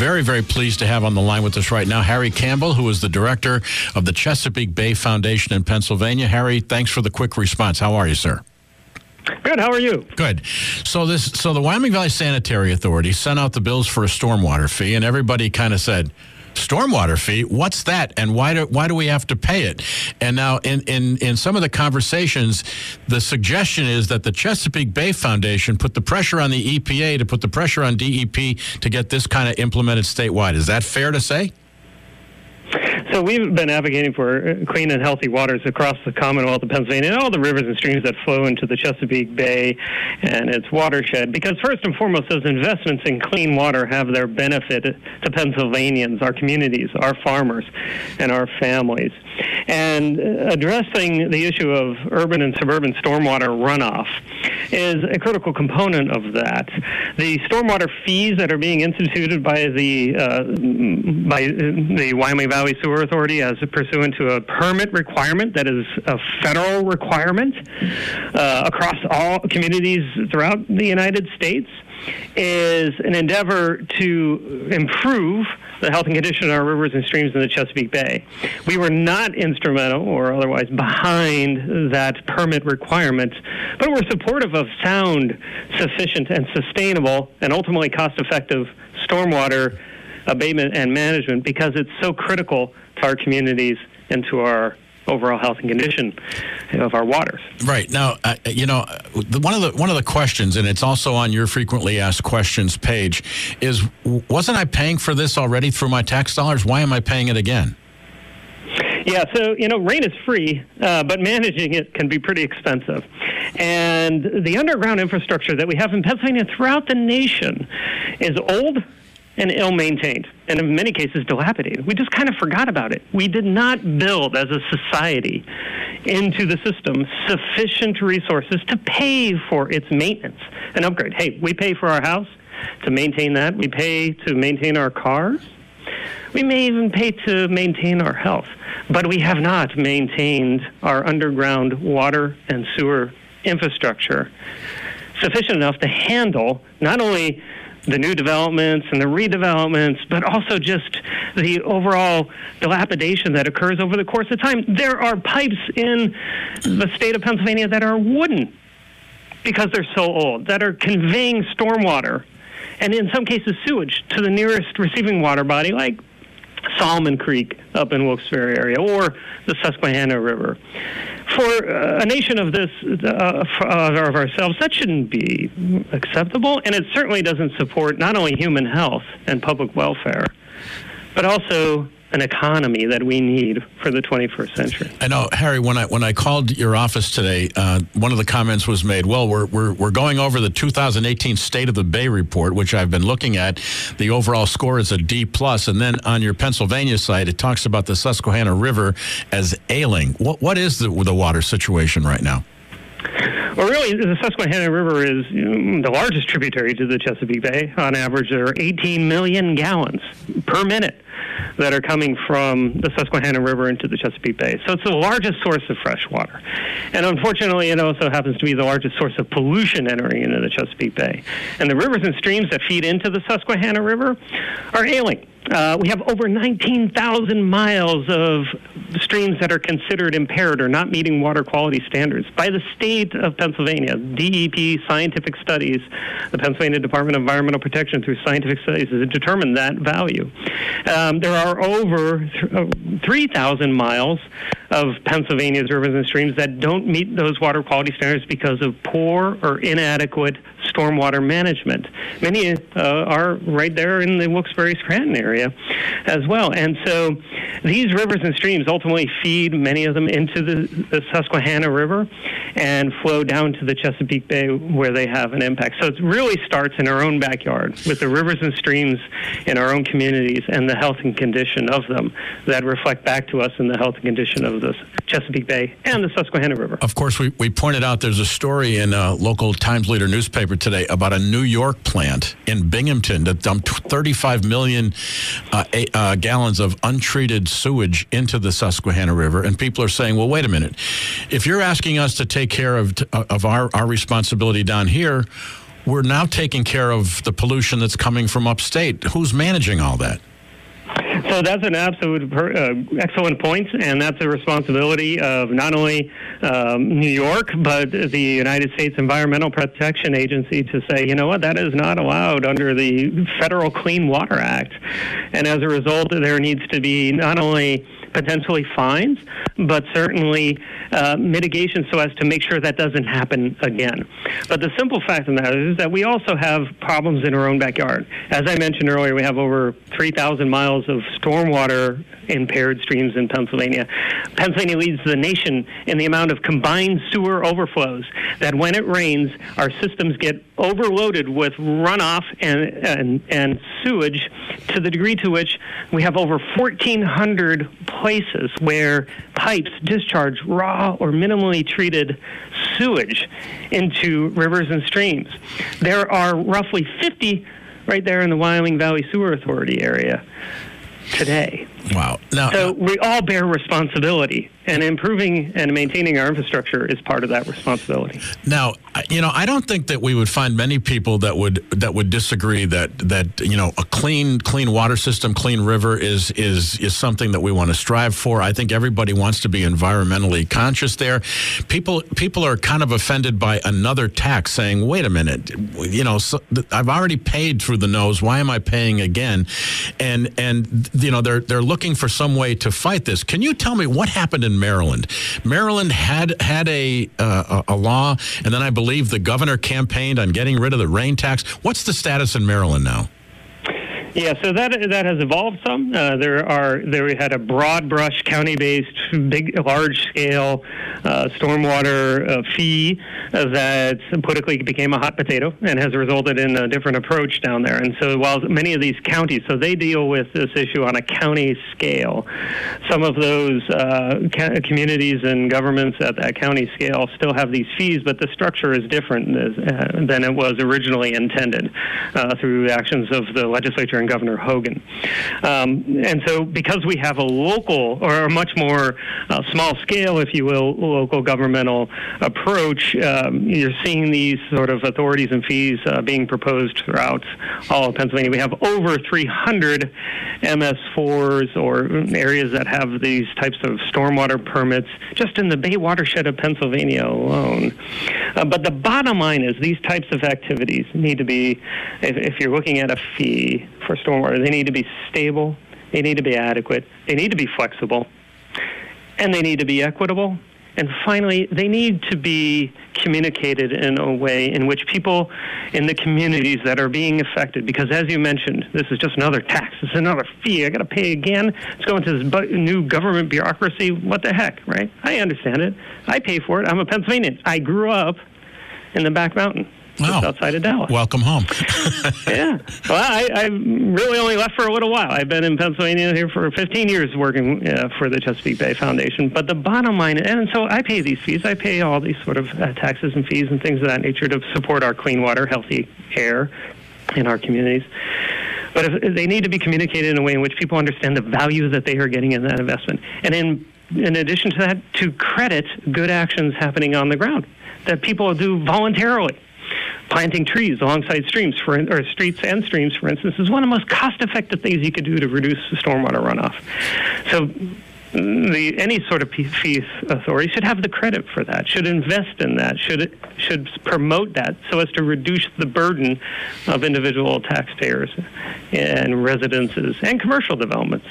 Very, very pleased to have on the line with us right now Harry Campbell, who is the director of the Chesapeake Bay Foundation in Pennsylvania. Harry, thanks for the quick response. How are you, sir? Good. How are you? Good. So this, so the Wyoming Valley Sanitary Authority sent out the bills for a stormwater fee, and everybody kind of said, "Stormwater fee? What's that? And why do why do we have to pay it?" And now, in in in some of the conversations, the suggestion is that the Chesapeake Bay Foundation put the pressure on the EPA to put the pressure on DEP to get this kind of implemented statewide. Is that fair to say? So we've been advocating for uh, clean and healthy waters across the Commonwealth of Pennsylvania and all the rivers and streams that flow into the Chesapeake Bay and its watershed. Because first and foremost, those investments in clean water have their benefit to Pennsylvanians, our communities, our farmers, and our families. And uh, addressing the issue of urban and suburban stormwater runoff is a critical component of that. The stormwater fees that are being instituted by the uh, by the Wyoming Valley Sewer Authority as a pursuant to a permit requirement that is a federal requirement uh, across all communities throughout the United States is an endeavor to improve the health and condition of our rivers and streams in the Chesapeake Bay. We were not instrumental or otherwise behind that permit requirement, but we're supportive of sound, sufficient, and sustainable, and ultimately cost effective stormwater abatement and management because it's so critical to our communities and to our overall health and condition of our waters. Right now, uh, you know, the, one of the one of the questions, and it's also on your frequently asked questions page, is wasn't I paying for this already through my tax dollars? Why am I paying it again? Yeah, so you know, rain is free, uh, but managing it can be pretty expensive. And the underground infrastructure that we have in Pennsylvania throughout the nation is old and ill maintained, and in many cases dilapidated. We just kind of forgot about it. We did not build as a society into the system sufficient resources to pay for its maintenance and upgrade. Hey, we pay for our house to maintain that, we pay to maintain our cars. We may even pay to maintain our health, but we have not maintained our underground water and sewer infrastructure sufficient enough to handle not only the new developments and the redevelopments, but also just the overall dilapidation that occurs over the course of time. There are pipes in the state of Pennsylvania that are wooden because they're so old, that are conveying stormwater and in some cases sewage to the nearest receiving water body, like Solomon Creek up in Wilkes-Barre area or the Susquehanna River. For uh, a nation of this, uh, of ourselves, that shouldn't be acceptable, and it certainly doesn't support not only human health and public welfare, but also an economy that we need for the 21st century. I know, Harry. When I when I called your office today, uh, one of the comments was made. Well, we're we're we're going over the 2018 State of the Bay report, which I've been looking at. The overall score is a D plus, and then on your Pennsylvania site, it talks about the Susquehanna River as ailing. What what is the the water situation right now? Well, really, the Susquehanna River is the largest tributary to the Chesapeake Bay. On average, there are 18 million gallons per minute that are coming from the Susquehanna River into the Chesapeake Bay. So it's the largest source of fresh water. And unfortunately, it also happens to be the largest source of pollution entering into the Chesapeake Bay. And the rivers and streams that feed into the Susquehanna River are ailing. Uh, we have over 19,000 miles of streams that are considered impaired or not meeting water quality standards by the state of Pennsylvania. DEP scientific studies, the Pennsylvania Department of Environmental Protection through scientific studies has determined that value. Um, there are over uh, 3,000 miles of Pennsylvania's rivers and streams that don't meet those water quality standards because of poor or inadequate stormwater management. Many uh, are right there in the Wilkes-Barre Scranton area as well. And so these rivers and streams ultimately feed many of them into the, the Susquehanna River and flow down to the Chesapeake Bay where they have an impact. So it really starts in our own backyard with the rivers and streams in our own communities and the health and condition of them that reflect back to us in the health and condition of the Chesapeake Bay and the Susquehanna River. Of course, we, we pointed out there's a story in a local Times Leader newspaper today about a New York plant in Binghamton that dumped 35 million uh, uh, gallons of untreated sewage into the Susquehanna River. And people are saying, well, wait a minute. If you're asking us to take care of, of our, our responsibility down here, we're now taking care of the pollution that's coming from upstate. Who's managing all that? So that's an absolute per, uh, excellent point, and that's a responsibility of not only um, New York but the United States Environmental Protection Agency to say, you know what, that is not allowed under the Federal Clean Water Act, and as a result, there needs to be not only potentially fines, but certainly uh, mitigation so as to make sure that doesn't happen again. But the simple fact of the matter is that we also have problems in our own backyard. As I mentioned earlier, we have over 3,000 miles of stormwater impaired streams in Pennsylvania. Pennsylvania leads the nation in the amount of combined sewer overflows that when it rains, our systems get overloaded with runoff and, and, and sewage to the degree to which we have over 1,400 places where pipes discharge raw or minimally treated sewage into rivers and streams. There are roughly 50 right there in the Wyoming Valley Sewer Authority area today. Wow. Now, so we all bear responsibility, and improving and maintaining our infrastructure is part of that responsibility. Now, you know, I don't think that we would find many people that would that would disagree that that you know a clean clean water system, clean river is is is something that we want to strive for. I think everybody wants to be environmentally conscious there. People people are kind of offended by another tax, saying, "Wait a minute, you know, so I've already paid through the nose. Why am I paying again?" And and you know, they're they're looking for some way to fight this. Can you tell me what happened in Maryland? Maryland had had a uh, a law, and then I believe the governor campaigned on getting rid of the rain tax. What's the status in Maryland now? Yeah, so that that has evolved some. Uh, there are there we had a broad brush county based big large scale uh, stormwater uh, fee that politically became a hot potato and has resulted in a different approach down there. And so while many of these counties, so they deal with this issue on a county scale. Some of those uh, ca- communities and governments at that county scale still have these fees, but the structure is different uh, than it was originally intended uh, through actions of the legislature and Governor Hogan. Um, and so, because we have a local or a much more uh, small scale, if you will, local governmental approach, um, you're seeing these sort of authorities and fees uh, being proposed throughout all of Pennsylvania. We have over 300 MS4s or areas that have these types of stormwater permits just in the Bay watershed of Pennsylvania alone. Uh, but the bottom line is these types of activities need to be, if, if you're looking at a fee for stormwater. They need to be stable, they need to be adequate, they need to be flexible, and they need to be equitable. And finally, they need to be communicated in a way in which people in the communities that are being affected, because as you mentioned, this is just another tax, it's another fee, I got to pay again, it's going to this new government bureaucracy. What the heck, right? I understand it. I pay for it. I'm a Pennsylvanian. I grew up in the back mountain just outside of Dallas. Welcome home. yeah. Well, I, I really only left for a little while. I've been in Pennsylvania here for 15 years working uh, for the Chesapeake Bay Foundation. But the bottom line, and so I pay these fees. I pay all these sort of uh, taxes and fees and things of that nature to support our clean water, healthy air in our communities. But if, they need to be communicated in a way in which people understand the value that they are getting in that investment. And in in addition to that, to credit good actions happening on the ground that people do voluntarily planting trees alongside streams for or streets and streams, for instance, is one of the most cost-effective things you could do to reduce stormwater runoff. So. The, any sort of fee authority should have the credit for that. Should invest in that. Should should promote that so as to reduce the burden of individual taxpayers and residences and commercial developments.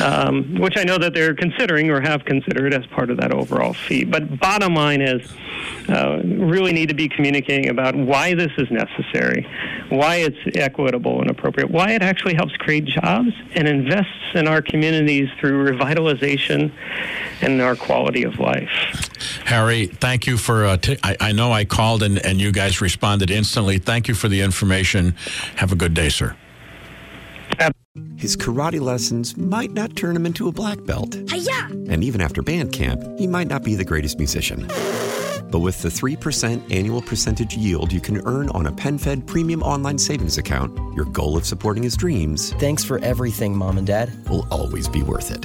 um, which I know that they're considering or have considered as part of that overall fee. But bottom line is, uh, really need to be communicating about why this is necessary, why it's equitable and appropriate, why it actually helps create jobs and invests in our communities through revitalization and our quality of life. Harry, thank you for. Uh, t- I, I know I called and, and you guys responded instantly. Thank you for the information. Have a good day, sir. His karate lessons might not turn him into a black belt. Hi-ya! And even after band camp, he might not be the greatest musician. But with the 3% annual percentage yield you can earn on a PenFed premium online savings account, your goal of supporting his dreams Thanks for everything, Mom and Dad. will always be worth it.